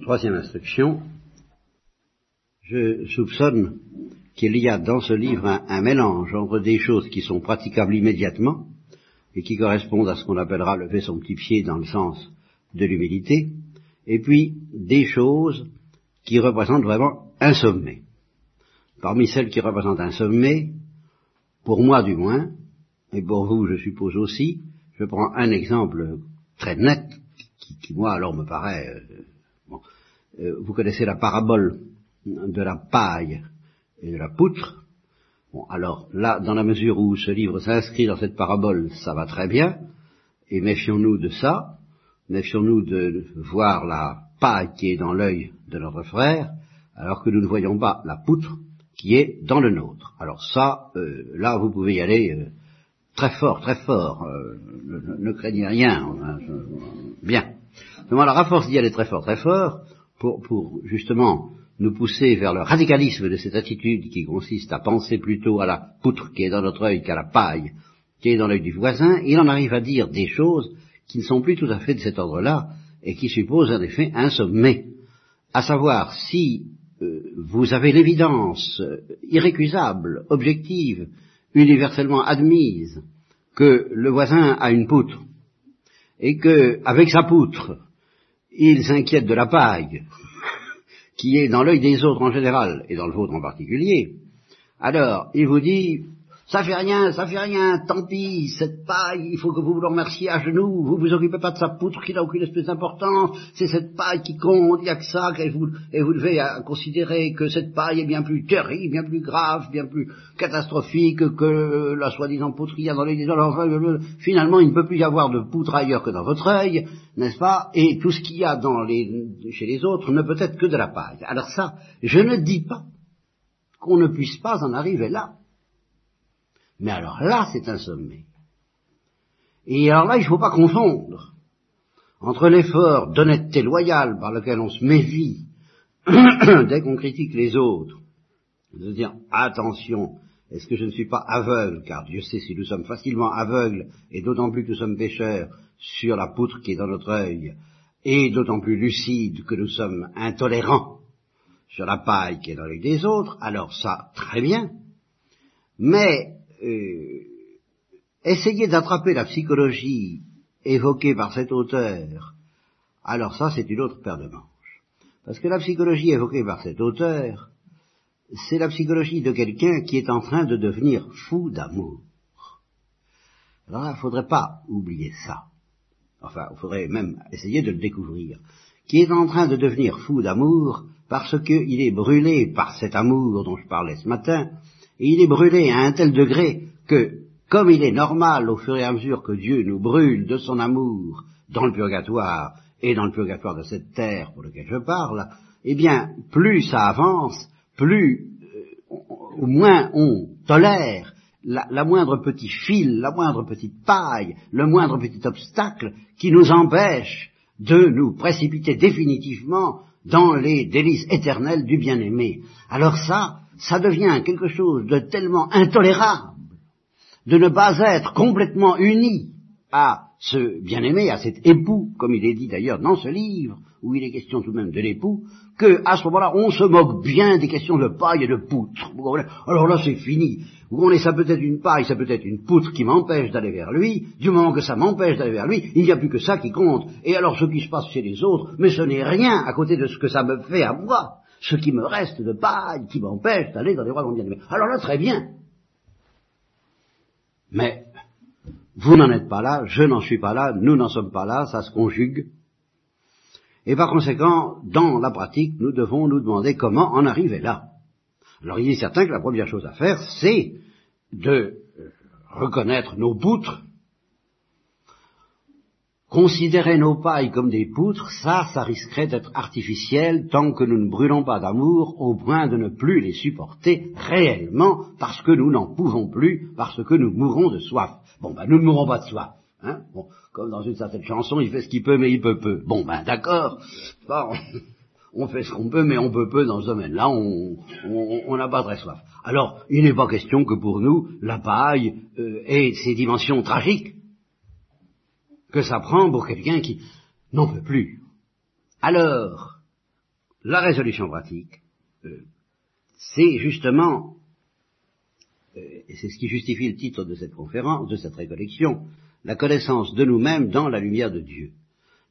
troisième instruction, je soupçonne qu'il y a dans ce livre un, mélange entre des choses qui sont praticables immédiatement et qui correspondent à ce qu'on appellera lever son petit pied dans le sens de l'humilité, et puis des choses qui représentent vraiment un sommet. Parmi celles qui représentent un sommet, pour moi du moins, et pour vous je suppose aussi, je prends un exemple très net, qui, moi alors me paraît... Euh, vous connaissez la parabole de la paille et de la poutre. Bon, alors là, dans la mesure où ce livre s'inscrit dans cette parabole, ça va très bien, et méfions-nous de ça, méfions-nous de voir la paille qui est dans l'œil de notre frère, alors que nous ne voyons pas la poutre qui est dans le nôtre. Alors ça, euh, là, vous pouvez y aller euh, très fort, très fort, euh, ne, ne, craignez rien, bien. Donc alors, à force d'y aller très fort, très fort, pour, justement nous pousser vers le radicalisme de cette attitude qui consiste à penser plutôt à la poutre qui est dans notre œil qu'à la paille qui est dans l'œil du voisin, il en arrive à dire des choses qui ne sont plus tout à fait de cet ordre-là et qui supposent en effet un sommet. À savoir, si euh, vous avez l'évidence euh, irrécusable, objective, universellement admise, que le voisin a une poutre, et que, avec sa poutre, il s'inquiète de la paille, qui est dans l'œil des autres en général, et dans le vôtre en particulier, alors il vous dit, ça fait rien, ça fait rien, tant pis, cette paille, il faut que vous vous le remerciez à genoux, vous vous occupez pas de sa poutre qui n'a aucune espèce d'importance, c'est cette paille qui compte, il n'y a que ça, et vous, et vous devez considérer que cette paille est bien plus terrible, bien plus grave, bien plus catastrophique que la soi-disant poutre qu'il y a dans des autres. Finalement, il ne peut plus y avoir de poutre ailleurs que dans votre œil, n'est-ce pas? Et tout ce qu'il y a dans les, chez les autres ne peut être que de la paille. Alors ça, je ne dis pas qu'on ne puisse pas en arriver là. Mais alors là, c'est un sommet. Et alors là, il ne faut pas confondre entre l'effort d'honnêteté loyale par lequel on se méfie dès qu'on critique les autres, de dire attention, est-ce que je ne suis pas aveugle, car Dieu sait si nous sommes facilement aveugles, et d'autant plus que nous sommes pécheurs, sur la poutre qui est dans notre œil, et d'autant plus lucides que nous sommes intolérants sur la paille qui est dans l'œil des autres, alors ça, très bien. Mais essayer d'attraper la psychologie évoquée par cet auteur, alors ça c'est une autre paire de manches. Parce que la psychologie évoquée par cet auteur, c'est la psychologie de quelqu'un qui est en train de devenir fou d'amour. Alors il ne faudrait pas oublier ça. Enfin, il faudrait même essayer de le découvrir. Qui est en train de devenir fou d'amour parce qu'il est brûlé par cet amour dont je parlais ce matin, il est brûlé à un tel degré que, comme il est normal au fur et à mesure que Dieu nous brûle de son amour dans le purgatoire et dans le purgatoire de cette terre pour lequel je parle, eh bien, plus ça avance, plus, euh, moins on tolère la, la, moindre petit fil, la moindre petite paille, le moindre petit obstacle qui nous empêche de nous précipiter définitivement dans les délices éternelles du bien-aimé. Alors ça, ça devient quelque chose de tellement intolérable de ne pas être complètement uni à ce bien-aimé, à cet époux, comme il est dit d'ailleurs dans ce livre, où il est question tout de même de l'époux, que à ce moment-là, on se moque bien des questions de paille et de poutre. Alors là, c'est fini. On est, ça peut être une paille, ça peut être une poutre qui m'empêche d'aller vers lui. Du moment que ça m'empêche d'aller vers lui, il n'y a plus que ça qui compte. Et alors, ce qui se passe chez les autres, mais ce n'est rien à côté de ce que ça me fait à moi. Ce qui me reste de paille, qui m'empêche d'aller dans les rois bien-aimés. Alors là, très bien. Mais vous n'en êtes pas là, je n'en suis pas là, nous n'en sommes pas là, ça se conjugue. Et par conséquent, dans la pratique, nous devons nous demander comment en arriver là. Alors il est certain que la première chose à faire, c'est de reconnaître nos poutres, Considérer nos pailles comme des poutres, ça, ça risquerait d'être artificiel tant que nous ne brûlons pas d'amour au point de ne plus les supporter réellement parce que nous n'en pouvons plus, parce que nous mourrons de soif. Bon, ben, nous ne mourrons pas de soif. Hein bon, comme dans une certaine chanson, il fait ce qu'il peut, mais il peut peu. Bon, ben, d'accord. Bon, on fait ce qu'on peut, mais on peut peu dans ce domaine-là, on n'a pas très soif. Alors, il n'est pas question que pour nous, la paille euh, ait ses dimensions tragiques que ça prend pour quelqu'un qui n'en peut plus. Alors, la résolution pratique, euh, c'est justement, euh, et c'est ce qui justifie le titre de cette conférence, de cette récollection, la connaissance de nous-mêmes dans la lumière de Dieu.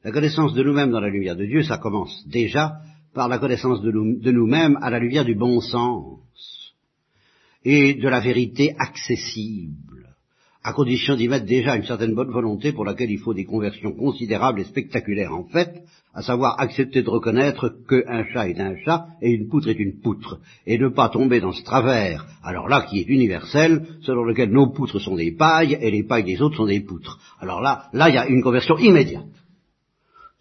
La connaissance de nous-mêmes dans la lumière de Dieu, ça commence déjà par la connaissance de nous-mêmes à la lumière du bon sens et de la vérité accessible, à condition d'y mettre déjà une certaine bonne volonté pour laquelle il faut des conversions considérables et spectaculaires en fait, à savoir accepter de reconnaître qu'un chat est un chat et une poutre est une poutre, et ne pas tomber dans ce travers, alors là qui est universel, selon lequel nos poutres sont des pailles et les pailles des autres sont des poutres. Alors là, là il y a une conversion immédiate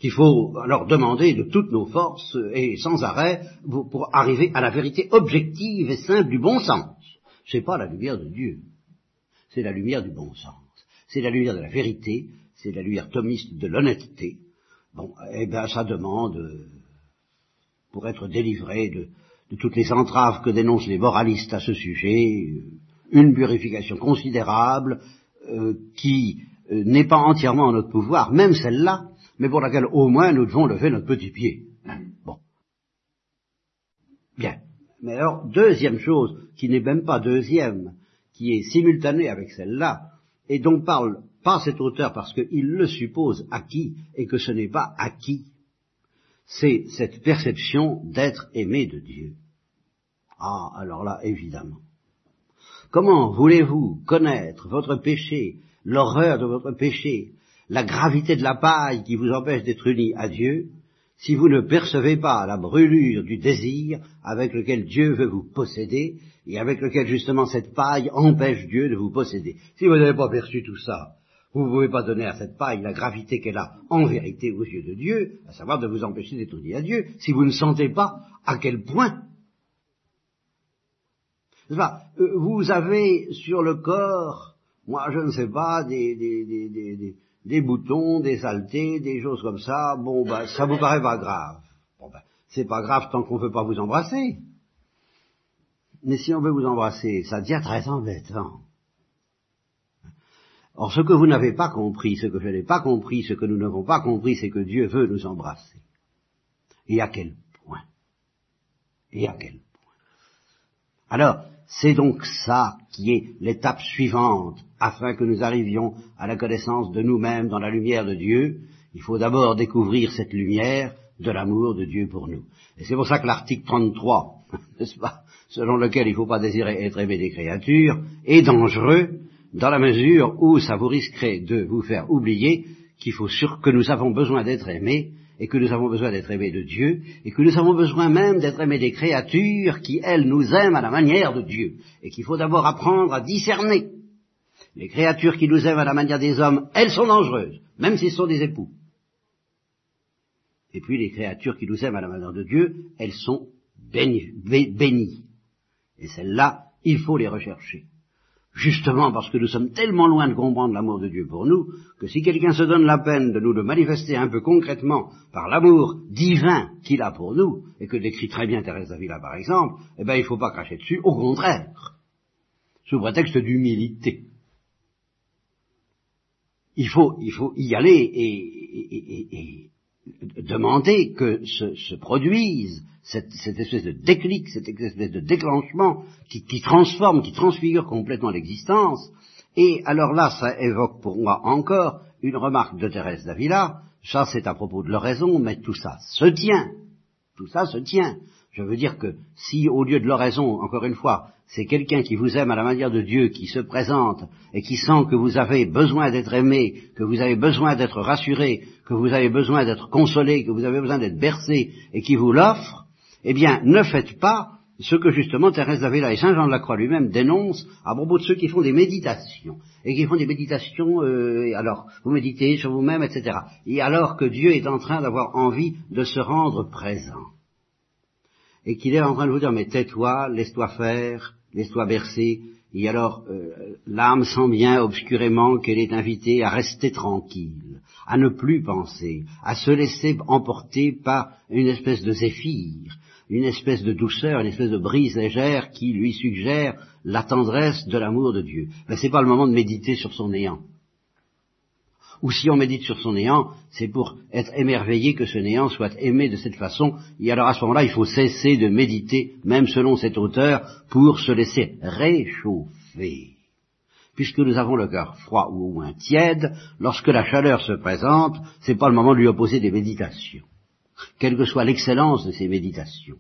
qu'il faut alors demander de toutes nos forces et sans arrêt pour, arriver à la vérité objective et simple du bon sens. C'est pas la lumière de Dieu, c'est la lumière du bon sens, c'est la lumière de la vérité, c'est la lumière thomiste de l'honnêteté. Bon, eh bien, ça demande, pour être délivré de, toutes les entraves que dénoncent les moralistes à ce sujet, une purification considérable euh, qui euh, n'est pas entièrement en notre pouvoir, même celle-là, mais pour laquelle au moins nous devons lever notre petit pied. Bon. Bien. Mais alors, deuxième chose, qui n'est même pas deuxième, qui est simultanée avec celle-là, et dont parle pas cet auteur parce qu'il le suppose acquis et que ce n'est pas acquis, c'est cette perception d'être aimé de Dieu. Ah, alors là, évidemment. Comment voulez-vous connaître votre péché, l'horreur de votre péché, la gravité de la paille qui vous empêche d'être unis à Dieu, si vous ne percevez pas la brûlure du désir avec lequel Dieu veut vous posséder, et avec lequel justement cette paille empêche Dieu de vous posséder. Si vous n'avez pas perçu tout ça, vous ne pouvez pas donner à cette paille la gravité qu'elle a en vérité aux yeux de Dieu, à savoir de vous empêcher unis à Dieu, si vous ne sentez pas à quel point. Euh, vous avez sur le corps, moi je ne sais pas, des, des, des, des boutons, des saletés, des choses comme ça, bon, ben, ça vous paraît pas grave. Bon, ben, c'est pas grave tant qu'on ne veut pas vous embrasser. Mais si on veut vous embrasser, ça devient très embêtant. Or, ce que vous n'avez pas compris, ce que je n'ai pas compris, ce que nous n'avons pas compris, c'est que Dieu veut nous embrasser. Et à quel point? Et à quel point? Alors, c'est donc ça qui est l'étape suivante afin que nous arrivions à la connaissance de nous-mêmes dans la lumière de Dieu. Il faut d'abord découvrir cette lumière de l'amour de Dieu pour nous. Et c'est pour ça que l'article 33, n'est-ce pas, selon lequel il ne faut pas désirer être aimé des créatures, est dangereux dans la mesure où ça vous risquerait de vous faire oublier qu'il faut sûr que nous avons besoin d'être aimés et que nous avons besoin d'être aimés de Dieu, et que nous avons besoin même d'être aimés des créatures qui, elles, nous aiment à la manière de Dieu, et qu'il faut d'abord apprendre à discerner. Les créatures qui nous aiment à la manière des hommes, elles sont dangereuses, même si ce sont des époux. Et puis les créatures qui nous aiment à la manière de Dieu, elles sont bénies. bénies. Et celles-là, il faut les rechercher justement parce que nous sommes tellement loin de comprendre l'amour de Dieu pour nous, que si quelqu'un se donne la peine de nous le manifester un peu concrètement par l'amour divin qu'il a pour nous, et que décrit très bien Thérèse d'Avila par exemple, eh bien il ne faut pas cracher dessus, au contraire, sous prétexte d'humilité. Il faut, il faut y aller et, demander que se, se produise cette, espèce de déclic, cette espèce de déclenchement qui, transforme, qui transfigure complètement l'existence. Et alors là, ça évoque pour moi encore une remarque de Thérèse d'Avila, ça c'est à propos de l'oraison, mais tout ça se tient, tout ça se tient. Je veux dire que si au lieu de l'oraison, encore une fois, c'est quelqu'un qui vous aime à la manière de Dieu, qui se présente et qui sent que vous avez besoin d'être aimé, que vous avez besoin d'être rassuré, que vous avez besoin d'être consolé, que vous avez besoin d'être bercé, et qui vous l'offre, eh bien, ne faites pas ce que justement Thérèse d'Avila et Saint Jean de la Croix lui-même dénoncent à propos de ceux qui font des méditations, et qui font des méditations, euh, alors vous méditez sur vous-même, etc. Et alors que Dieu est en train d'avoir envie de se rendre présent, et qu'il est en train de vous dire, mais tais-toi, laisse-toi faire, laisse-toi bercer, et alors euh, l'âme sent bien obscurément qu'elle est invitée à rester tranquille, à ne plus penser, à se laisser emporter par une espèce de zéphyr, une espèce de douceur, une espèce de brise légère qui lui suggère la tendresse de l'amour de Dieu. Mais c'est pas le moment de méditer sur son néant. Ou si on médite sur son néant, c'est pour être émerveillé que ce néant soit aimé de cette façon. Et alors à ce moment-là, il faut cesser de méditer, même selon cet auteur, pour se laisser réchauffer. Puisque nous avons le cœur froid ou au moins tiède, lorsque la chaleur se présente, c'est pas le moment de lui opposer des méditations. Quelle que soit l'excellence de ces méditations.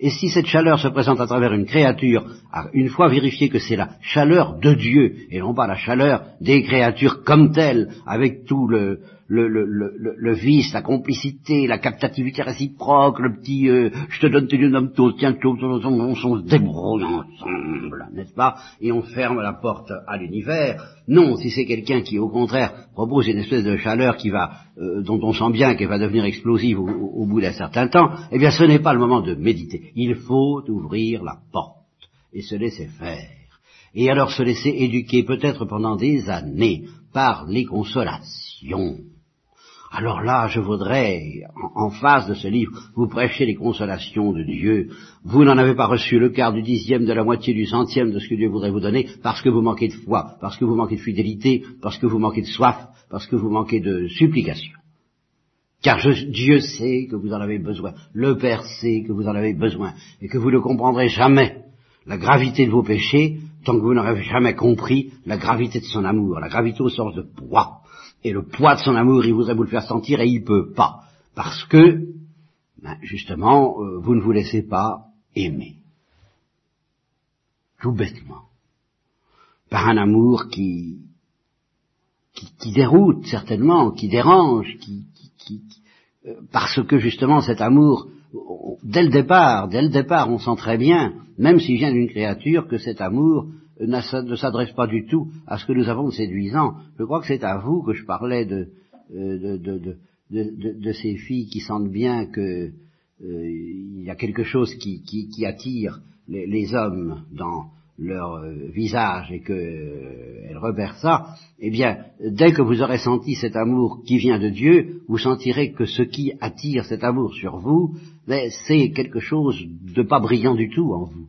Et si cette chaleur se présente à travers une créature, une fois vérifié que c'est la chaleur de Dieu, et non pas la chaleur des créatures comme telles, avec tout le, le, le, le, le vice, la complicité, la captativité réciproque, le petit euh, je te donne, tu le nommes tous, tiens, tout, on, se débrouille ensemble, n'est-ce pas? Et on ferme la porte à l'univers. Non, si c'est quelqu'un qui, au contraire, propose une espèce de chaleur qui va, euh, dont on sent bien qu'elle va devenir explosive au, au bout d'un certain temps, eh bien, ce n'est pas le moment de méditer. Il faut ouvrir la porte et se laisser faire. Et alors se laisser éduquer peut-être pendant des années par les consolations alors là, je voudrais, en, face de ce livre, vous prêcher les consolations de Dieu. Vous n'en avez pas reçu le quart du dixième, de la moitié du centième de ce que Dieu voudrait vous donner, parce que vous manquez de foi, parce que vous manquez de fidélité, parce que vous manquez de soif, parce que vous manquez de supplication. Car Dieu sait que vous en avez besoin, le Père sait que vous en avez besoin, et que vous ne comprendrez jamais la gravité de vos péchés tant que vous n'aurez jamais compris la gravité de son amour, la gravité au sens de poids et le poids de son amour, il voudrait vous le faire sentir et il peut pas. Parce que, ben, justement, euh, vous ne vous laissez pas aimer. Tout bêtement. Par un amour qui, qui, déroute certainement, qui dérange, qui, euh, parce que justement cet amour, dès le départ, dès le départ, on sent très bien, même s'il vient d'une créature, que cet amour ne s'adresse pas du tout à ce que nous avons de séduisant. Je crois que c'est à vous que je parlais de, euh, ces filles qui sentent bien qu'il euh, y a quelque chose qui, attire les, hommes dans leur euh, visage et qu'elles repèrent ça, eh bien, dès que vous aurez senti cet amour qui vient de Dieu, vous sentirez que ce qui attire cet amour sur vous, ben, c'est quelque chose de pas brillant du tout en vous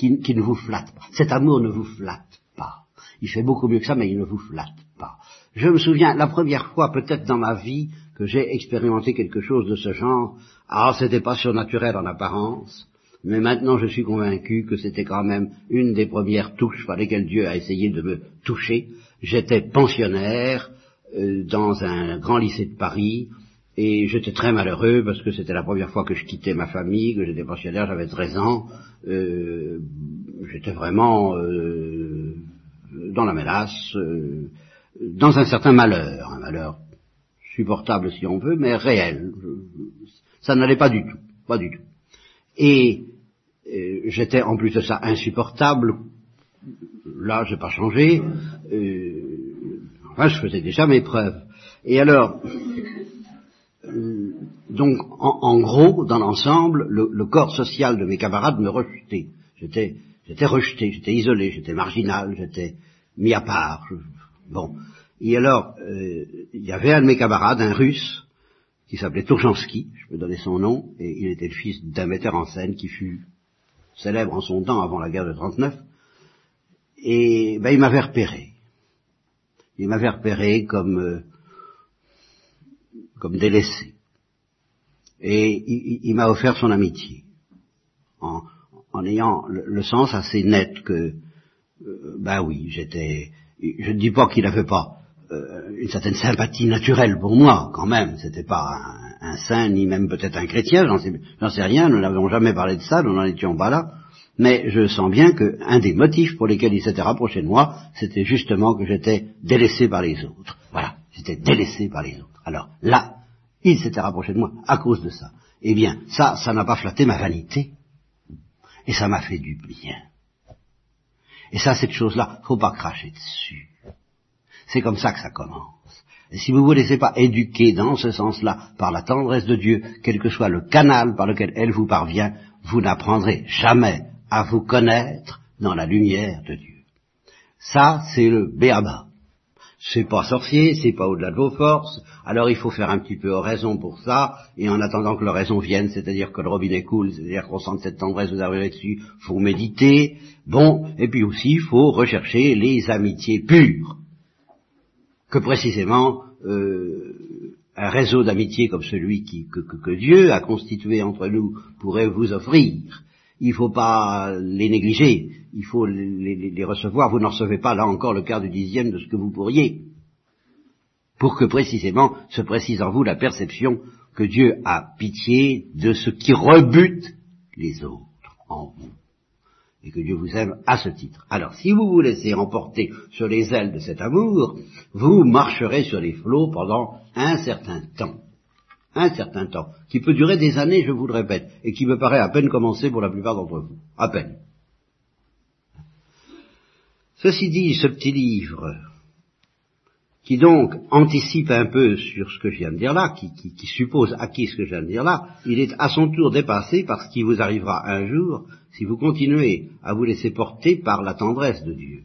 qui, ne vous flatte pas. Cet amour ne vous flatte pas. Il fait beaucoup mieux que ça, mais il ne vous flatte pas. Je me souviens, la première fois peut-être dans ma vie que j'ai expérimenté quelque chose de ce genre, ah, c'était pas surnaturel en apparence, mais maintenant je suis convaincu que c'était quand même une des premières touches par lesquelles Dieu a essayé de me toucher. J'étais pensionnaire euh, dans un grand lycée de Paris, et j'étais très malheureux parce que c'était la première fois que je quittais ma famille, que j'étais pensionnaire, j'avais 13 ans, euh, j'étais vraiment euh, dans la mélasse, euh, dans un certain malheur, un malheur supportable si on veut, mais réel. ça n'allait pas du tout, pas du tout. Et j'étais en plus de ça insupportable. Là, j'ai pas changé. enfin, je faisais déjà mes preuves. Et alors, donc, en, gros, dans l'ensemble, le, corps social de mes camarades me rejetait. J'étais, j'étais rejeté, j'étais isolé, j'étais marginal, j'étais mis à part. bon. Et alors, euh, il y avait un de mes camarades, un russe, qui s'appelait Tourjansky, je peux donner son nom, et il était le fils d'un metteur en scène qui fut célèbre en son temps avant la guerre de 39, et ben, il m'avait repéré. Il m'avait repéré comme, euh, comme délaissé et il, m'a offert son amitié, en, ayant le, sens assez net que, ben oui, j'étais, je ne dis pas qu'il n'avait pas euh, une certaine sympathie naturelle pour moi, quand même, c'était pas un, saint, ni même peut-être un chrétien, j'en sais, sais, rien, nous n'avons jamais parlé de ça, nous n'en étions pas là, mais je sens bien qu'un des motifs pour lesquels il s'était rapproché de moi, c'était justement que j'étais délaissé par les autres. Voilà, j'étais délaissé par les autres. Alors là, il s'était rapproché de moi à cause de ça. Eh bien, ça, ça n'a pas flatté ma vanité. Et ça m'a fait du bien. Et ça, cette chose-là, faut pas cracher dessus. C'est comme ça que ça commence. Et si vous ne vous laissez pas éduquer dans ce sens-là par la tendresse de Dieu, quel que soit le canal par lequel elle vous parvient, vous n'apprendrez jamais à vous connaître dans la lumière de Dieu. Ça, c'est le béaba c'est pas sorcier, c'est pas au-delà de vos forces, alors il faut faire un petit peu oraison pour ça, et en attendant que l'oraison vienne, c'est-à-dire que le robinet coule, c'est-à-dire qu'on sente cette tendresse, vous arriverez dessus, faut méditer, bon, et puis aussi il faut rechercher les amitiés pures. que précisément euh, un réseau d'amitié comme celui que, Dieu a constitué entre nous pourrait vous offrir. Il ne faut pas les négliger, il faut les, recevoir. Vous n'en recevez pas là encore le quart du dixième de ce que vous pourriez, pour que précisément se précise en vous la perception que Dieu a pitié de ce qui rebute les autres en vous et que Dieu vous aime à ce titre. Alors, si vous vous laissez emporter sur les ailes de cet amour, vous marcherez sur les flots pendant un certain temps. Un certain temps, qui peut durer des années, je vous le répète, et qui me paraît à peine commencer pour la plupart d'entre vous. À peine. Ceci dit, ce petit livre qui donc anticipe un peu sur ce que je viens de dire là, qui, qui, qui, suppose acquis ce que je viens de dire là, il est à son tour dépassé par ce qui vous arrivera un jour si vous continuez à vous laisser porter par la tendresse de Dieu.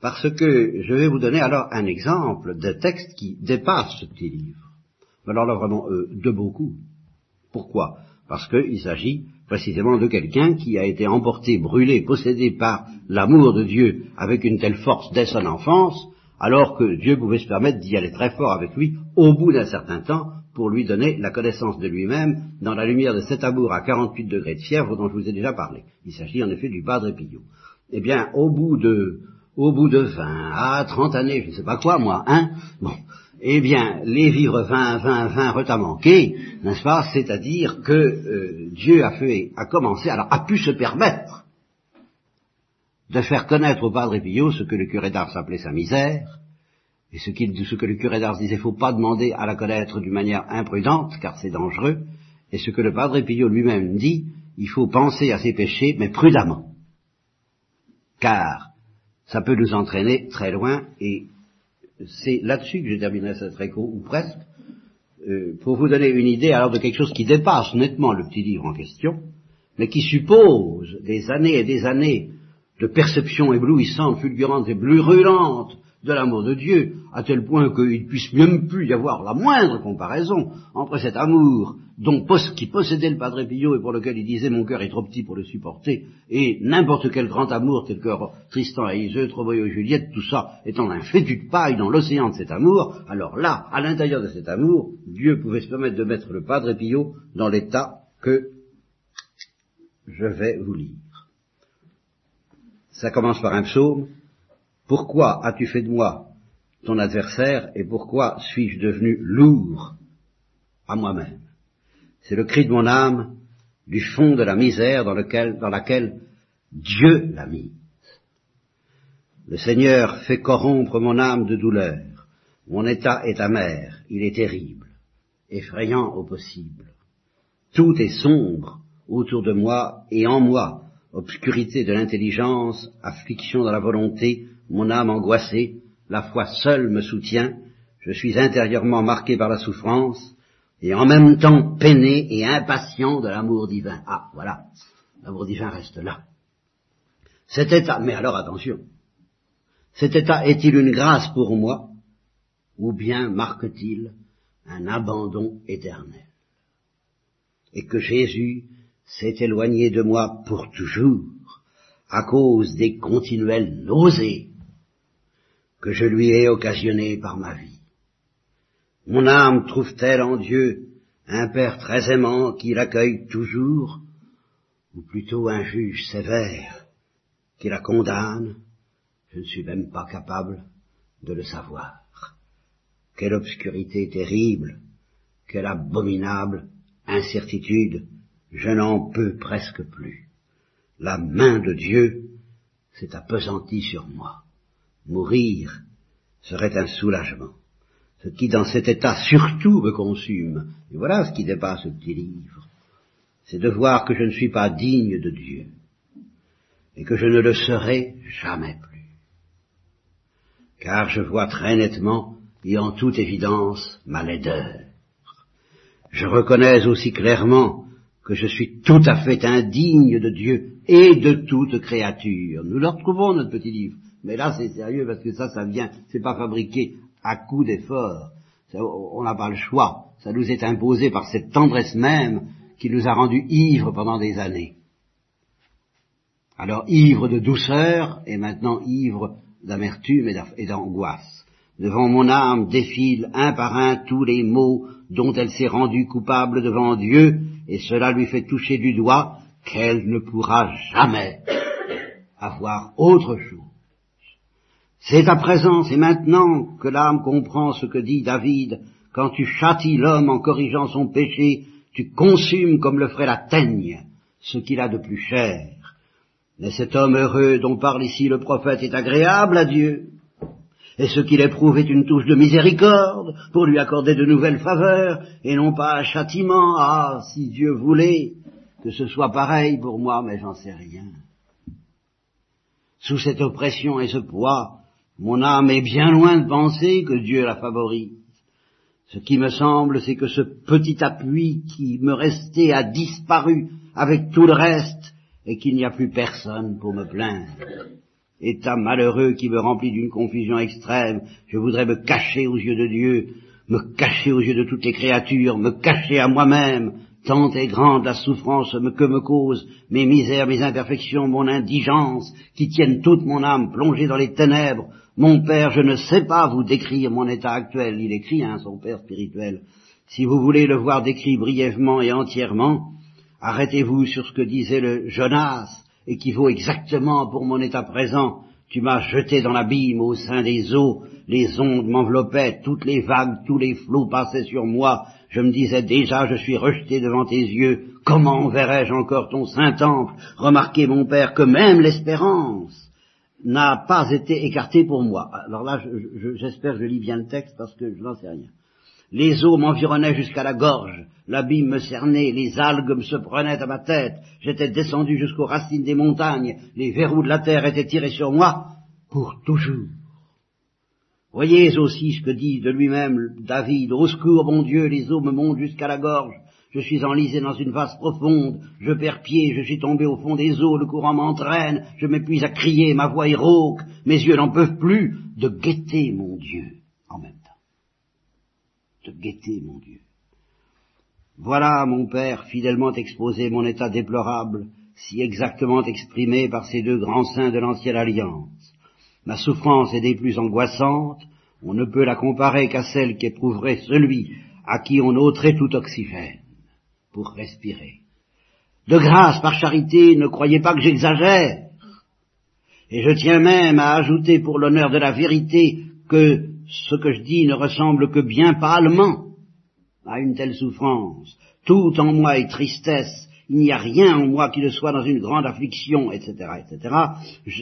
Parce que je vais vous donner alors un exemple de texte qui dépasse ce petit livre. Alors là vraiment euh, de beaucoup. Pourquoi? Parce qu'il s'agit précisément de quelqu'un qui a été emporté, brûlé, possédé par l'amour de Dieu avec une telle force dès son enfance, alors que Dieu pouvait se permettre d'y aller très fort avec lui au bout d'un certain temps pour lui donner la connaissance de lui-même dans la lumière de cet amour à 48 degrés de fièvre dont je vous ai déjà parlé. Il s'agit en effet du Padre Pio. Eh bien, au bout de, au bout de 20 à 30 années, je ne sais pas quoi moi, hein, bon, eh bien, les vivres 20, 20, 20 retas manqués, n'est-ce pas, c'est-à-dire que euh, Dieu a fait, a commencé, alors a pu se permettre de faire connaître au Padre Pio ce que le curé d'Ars appelait sa misère, et ce, ce que le curé d'Ars disait, faut pas demander à la connaître d'une manière imprudente, car c'est dangereux, et ce que le Padre Pio lui-même dit, il faut penser à ses péchés, mais prudemment, car ça peut nous entraîner très loin, et c'est là-dessus que je terminerai cette réco, ou presque, euh, pour vous donner une idée alors de quelque chose qui dépasse nettement le petit livre en question, mais qui suppose des années et des années de perception éblouissante, fulgurante et brûlante de l'amour de Dieu, à tel point qu'il ne puisse même plus y avoir la moindre comparaison entre cet amour dont, qui possédait le Padre Pio et pour lequel il disait mon cœur est trop petit pour le supporter, et n'importe quel grand amour tel que Tristan et Iseux, Troboyo et Juliette, tout ça étant un fétu de paille dans l'océan de cet amour, alors là, à l'intérieur de cet amour, Dieu pouvait se permettre de mettre le Padre Pio dans l'état que je vais vous lire. Ça commence par un psaume. Pourquoi as-tu fait de moi ton adversaire et pourquoi suis-je devenu lourd à moi-même? C'est le cri de mon âme du fond de la misère dans, laquelle Dieu l'a mise. Le Seigneur fait corrompre mon âme de douleur. Mon état est amer, il est terrible, effrayant au possible. Tout est sombre autour de moi et en moi obscurité de l'intelligence, affliction dans la volonté, mon âme angoissée, la foi seule me soutient, je suis intérieurement marqué par la souffrance, et en même temps peiné et impatient de l'amour divin. Ah, voilà, l'amour divin reste là. Cet état, mais alors attention, cet état est-il une grâce pour moi, ou bien marque-t-il un abandon éternel? Et que Jésus s'est éloigné de moi pour toujours à cause des continuelles nausées que je lui ai occasionnées par ma vie. Mon âme trouve-t-elle en Dieu un Père très aimant qui l'accueille toujours, ou plutôt un juge sévère qui la condamne? Je ne suis même pas capable de le savoir. Quelle obscurité terrible, quelle abominable incertitude je n'en peux presque plus. La main de Dieu s'est appesantie sur moi. Mourir serait un soulagement. Ce qui dans cet état surtout me consume, et voilà ce qui dépasse ce petit livre, c'est de voir que je ne suis pas digne de Dieu, et que je ne le serai jamais plus. Car je vois très nettement et en toute évidence ma laideur. Je reconnais aussi clairement que je suis tout à fait indigne de Dieu et de toute créature. Nous le retrouvons notre petit livre. Mais là, c'est sérieux parce que ça, ça vient, c'est pas fabriqué à coup d'effort. On n'a pas le choix. Ça nous est imposé par cette tendresse même qui nous a rendus ivres pendant des années. Alors, ivre de douceur et maintenant ivre d'amertume et d'angoisse. Devant mon âme défilent un par un tous les maux dont elle s'est rendue coupable devant Dieu, et cela lui fait toucher du doigt qu'elle ne pourra jamais avoir autre chose. C'est à présent, c'est maintenant que l'âme comprend ce que dit David, quand tu châties l'homme en corrigeant son péché, tu consumes comme le ferait la teigne ce qu'il a de plus cher. Mais cet homme heureux dont parle ici le prophète est agréable à Dieu, et ce qu'il éprouve est une touche de miséricorde pour lui accorder de nouvelles faveurs, et non pas un châtiment. Ah, si Dieu voulait que ce soit pareil pour moi, mais j'en sais rien. Sous cette oppression et ce poids, mon âme est bien loin de penser que Dieu la favorise. Ce qui me semble, c'est que ce petit appui qui me restait a disparu avec tout le reste et qu'il n'y a plus personne pour me plaindre. État malheureux qui me remplit d'une confusion extrême, je voudrais me cacher aux yeux de Dieu, me cacher aux yeux de toutes les créatures, me cacher à moi-même, tant est grande la souffrance que me causent mes misères, mes imperfections, mon indigence, qui tiennent toute mon âme plongée dans les ténèbres. Mon Père, je ne sais pas vous décrire mon état actuel, il écrit, hein, son Père spirituel. Si vous voulez le voir décrit brièvement et entièrement, arrêtez-vous sur ce que disait le Jonas, et qui vaut exactement pour mon état présent. Tu m'as jeté dans l'abîme au sein des eaux, les ondes m'enveloppaient, toutes les vagues, tous les flots passaient sur moi, je me disais déjà, je suis rejeté devant tes yeux, comment verrai-je encore ton saint temple? Remarquez, mon père, que même l'espérance n'a pas été écartée pour moi. Alors là, j'espère que je lis bien le texte parce que je n'en sais rien. Les eaux m'environnaient jusqu'à la gorge, l'abîme me cernait, les algues me se prenaient à ma tête, j'étais descendu jusqu'aux racines des montagnes, les verrous de la terre étaient tirés sur moi pour toujours. Voyez aussi ce que dit de lui-même David, au secours mon Dieu, les eaux me montent jusqu'à la gorge, je suis enlisé dans une vase profonde, je perds pied, je suis tombé au fond des eaux, le courant m'entraîne, je m'épuise à crier, ma voix est rauque, mes yeux n'en peuvent plus de guetter mon Dieu en même temps. De guetter, mon Dieu. Voilà, mon Père, fidèlement exposé mon état déplorable, si exactement exprimé par ces deux grands saints de l'ancienne alliance. Ma souffrance est des plus angoissantes, on ne peut la comparer qu'à celle qu'éprouverait celui à qui on ôterait tout oxygène respirer. De grâce, par charité, ne croyez pas que j'exagère. Et je tiens même à ajouter pour l'honneur de la vérité que ce que je dis ne ressemble que bien pâlement à une telle souffrance. Tout en moi est tristesse, il n'y a rien en moi qui ne soit dans une grande affliction, etc., etc.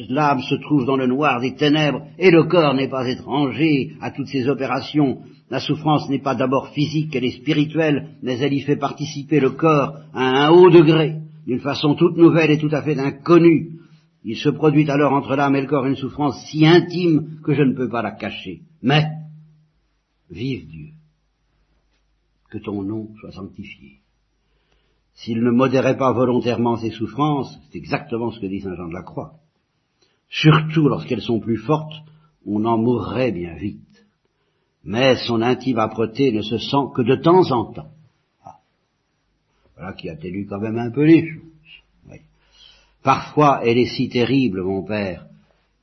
L'âme se trouve dans le noir des ténèbres et le corps n'est pas étranger à toutes ces opérations. La souffrance n'est pas d'abord physique, elle est spirituelle, mais elle y fait participer le corps à un haut degré, d'une façon toute nouvelle et tout à fait inconnue. Il se produit alors entre l'âme et le corps une souffrance si intime que je ne peux pas la cacher. Mais, vive Dieu, que ton nom soit sanctifié. S'il ne modérait pas volontairement ses souffrances, c'est exactement ce que dit Saint Jean de la Croix. Surtout lorsqu'elles sont plus fortes, on en mourrait bien vite. Mais son intime âpreté ne se sent que de temps en temps. Ah. Voilà qui atténue quand même un peu les choses. Parfois elle est si terrible, mon Père,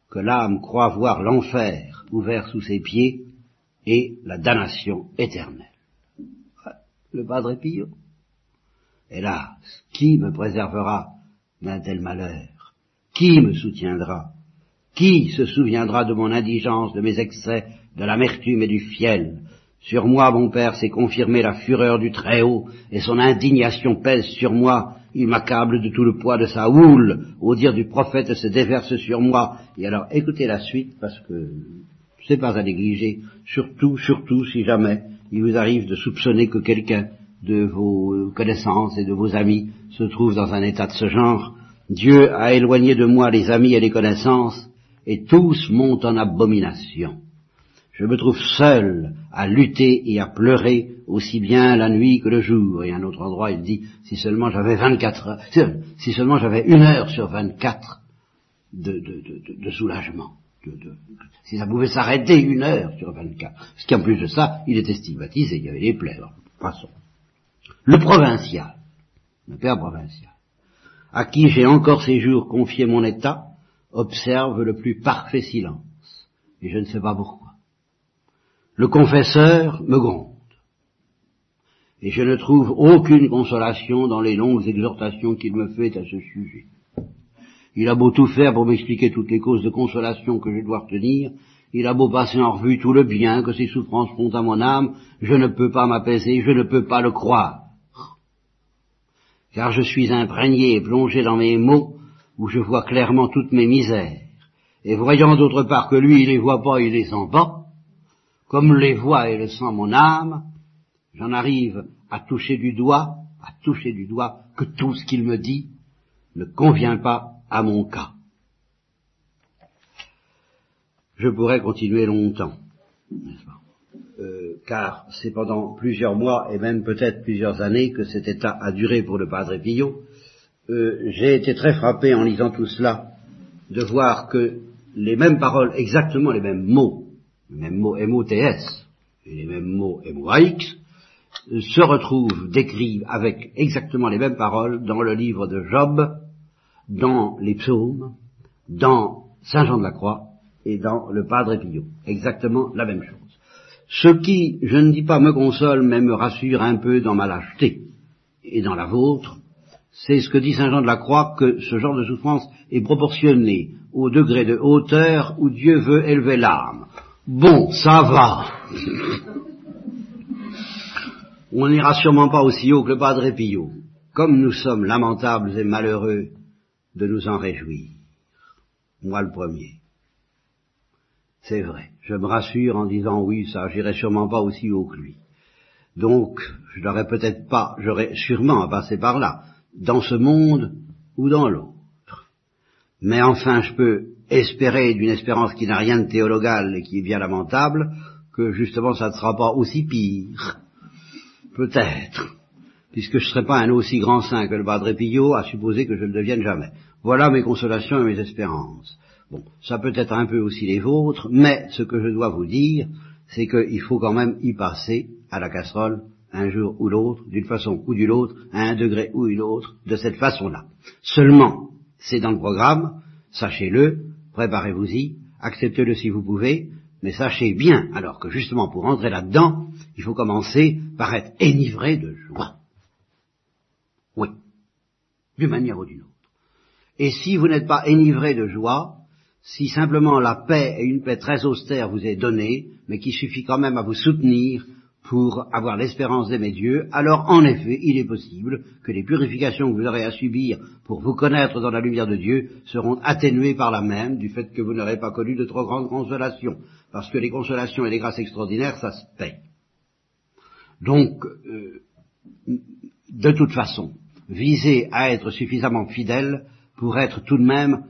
que l'âme croit voir l'enfer ouvert sous ses pieds et la damnation éternelle. Le Padre Pio. Hélas, qui me préservera d'un tel malheur? Qui me soutiendra? Qui se souviendra de mon indigence, de mes excès, de l'amertume et du fiel? Sur moi, mon Père, s'est confirmée la fureur du Très-Haut, et son indignation pèse sur moi, il m'accable de tout le poids de sa houle, au dire du prophète se déverse sur moi. Et alors écoutez la suite parce que c'est pas à négliger, surtout, surtout si jamais il vous arrive de soupçonner que quelqu'un de vos connaissances et de vos amis se trouve dans un état de ce genre. Dieu a éloigné de moi les amis et les connaissances, et tous montent en abomination. Je me trouve seul à lutter et à pleurer aussi bien la nuit que le jour. Et à un autre endroit, il dit, si seulement j'avais 24 heures, si seulement j'avais une heure sur 24 de, de, soulagement. si ça pouvait s'arrêter une heure sur 24. Parce qu'en plus de ça, il était stigmatisé, il y avait les plaies. Le provincial, le père provincial, à qui j'ai encore ces jours confié mon état, observe le plus parfait silence. Et je ne sais pas pourquoi. le confesseur me gronde. Et je ne trouve aucune consolation dans les longues exhortations qu'il me fait à ce sujet. Il a beau tout faire pour m'expliquer toutes les causes de consolation que je dois retenir, il a beau passer en revue tout le bien que ces souffrances font à mon âme, je ne peux pas m'apaiser, je ne peux pas le croire. Car je suis imprégné et plongé dans mes maux, où je vois clairement toutes mes misères, et voyant d'autre part que lui, il les voit pas, il les sent pas, comme les voit et le sent mon âme, j'en arrive à toucher du doigt, à toucher du doigt que tout ce qu'il me dit ne convient pas à mon cas. Je pourrais continuer longtemps, euh, car c'est pendant plusieurs mois et même peut-être plusieurs années que cet état a duré pour le Padre Pio. Euh, J'ai été très frappé en lisant tout cela de voir que les mêmes paroles, exactement les mêmes mots, les mêmes mots MOTS et les mêmes mots MOAX, se retrouvent décrits avec exactement les mêmes paroles dans le livre de Job, dans les psaumes, dans Saint Jean de la Croix et dans le Padre Pio. Exactement la même chose. Ce qui, je ne dis pas me console, mais me rassure un peu dans ma lâcheté et dans la vôtre, c'est ce que dit Saint Jean de la Croix, que ce genre de souffrance est proportionné au degré de hauteur où Dieu veut élever l'âme. Bon, ça va. On n'ira sûrement pas aussi haut que le Padre Pio. Comme nous sommes lamentables et malheureux de nous en réjouir. Moi le premier. C'est vrai. Je me rassure en disant oui, ça, j'irai sûrement pas aussi haut que lui. Donc, je n'aurais peut-être pas, j'aurais sûrement à passer par là, dans ce monde ou dans l'autre. Mais enfin, je peux espérer d'une espérance qui n'a rien de théologal et qui est bien lamentable, que justement ça ne sera pas aussi pire. Peut-être puisque je ne serai pas un aussi grand saint que le Padre Pio, à supposer que je ne devienne jamais. Voilà mes consolations et mes espérances. Bon, ça peut être un peu aussi les vôtres, mais ce que je dois vous dire, c'est qu'il faut quand même y passer à la casserole un jour ou l'autre, d'une façon ou d'une autre, à un degré ou une autre, de cette façon-là. Seulement, c'est dans le programme, sachez-le, préparez-vous-y, acceptez-le si vous pouvez, mais sachez bien alors que justement pour entrer là-dedans, il faut commencer par être enivré de joie. Oui, d'une manière ou d'une autre. Et si vous n'êtes pas enivré de joie, si simplement la paix et une paix très austère vous est donnée, mais qui suffit quand même à vous soutenir pour avoir l'espérance d'aimer Dieu, alors en effet, il est possible que les purifications que vous aurez à subir pour vous connaître dans la lumière de Dieu seront atténuées par la même du fait que vous n'aurez pas connu de trop grandes consolations, parce que les consolations et les grâces extraordinaires, ça se paie. Donc, euh, de toute façon, viser à être suffisamment fidèle pour être tout de même,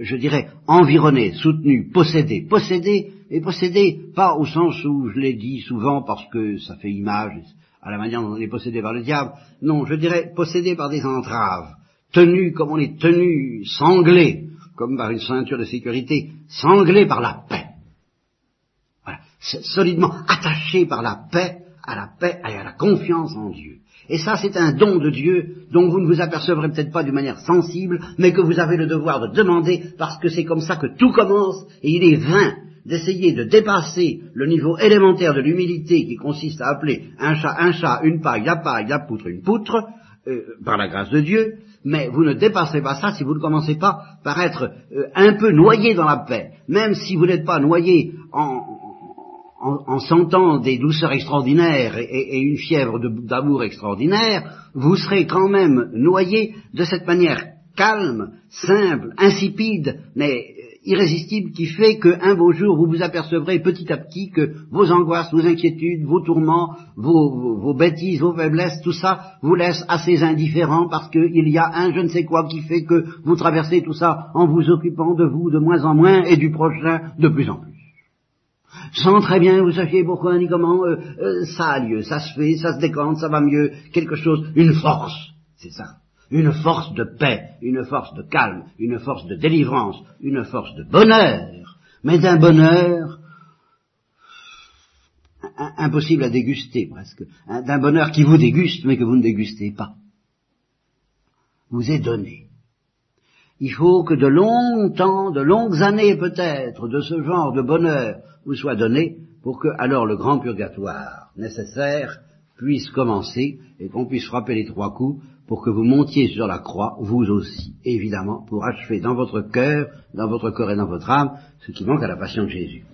je dirais, environné, soutenu, possédé. Possédé, et possédé pas au sens où je l'ai dit souvent parce que ça fait image à la manière dont on est possédé par le diable. Non, je dirais possédé par des entraves, tenu comme on est tenu, sanglé, comme par une ceinture de sécurité, sanglé par la paix. Voilà, solidement attaché par la paix à la paix et à la confiance en Dieu. Et ça, c'est un don de Dieu dont vous ne vous apercevrez peut-être pas d'une manière sensible, mais que vous avez le devoir de demander parce que c'est comme ça que tout commence et il est vain d'essayer de dépasser le niveau élémentaire de l'humilité qui consiste à appeler un chat un chat, une paille, la paille, la poutre, une poutre, euh, par la grâce de Dieu, mais vous ne dépasserez pas ça si vous ne commencez pas par être euh, un peu noyé dans la paix, même si vous n'êtes pas noyé en, en, sentant des douceurs extraordinaires et, une fièvre d'amour extraordinaire, vous serez quand même noyé de cette manière calme, simple, insipide, mais irrésistible qui fait qu'un beau jour vous vous apercevrez petit à petit que vos angoisses, vos inquiétudes, vos tourments, vos, vos bêtises, vos faiblesses, tout ça vous laisse assez indifférent parce qu'il y a un je ne sais quoi qui fait que vous traversez tout ça en vous occupant de vous de moins en moins et du prochain de plus en plus sans très bien vous sachiez pourquoi ni comment, euh, euh, ça a lieu, ça se fait, ça se décante, ça va mieux, quelque chose, une force, c'est ça. Une force de paix, une force de calme, une force de délivrance, une force de bonheur, mais d'un bonheur impossible à déguster presque, d'un bonheur qui vous déguste mais que vous ne dégustez pas. Vous est donné. Il faut que de longtemps, de longues années peut-être, de ce genre de bonheur vous soit donné pour que alors le grand purgatoire nécessaire puisse commencer et qu'on puisse frapper les trois coups pour que vous montiez sur la croix, vous aussi, évidemment, pour achever dans votre cœur, dans votre corps et dans votre âme, ce qui manque à la passion de Jésus.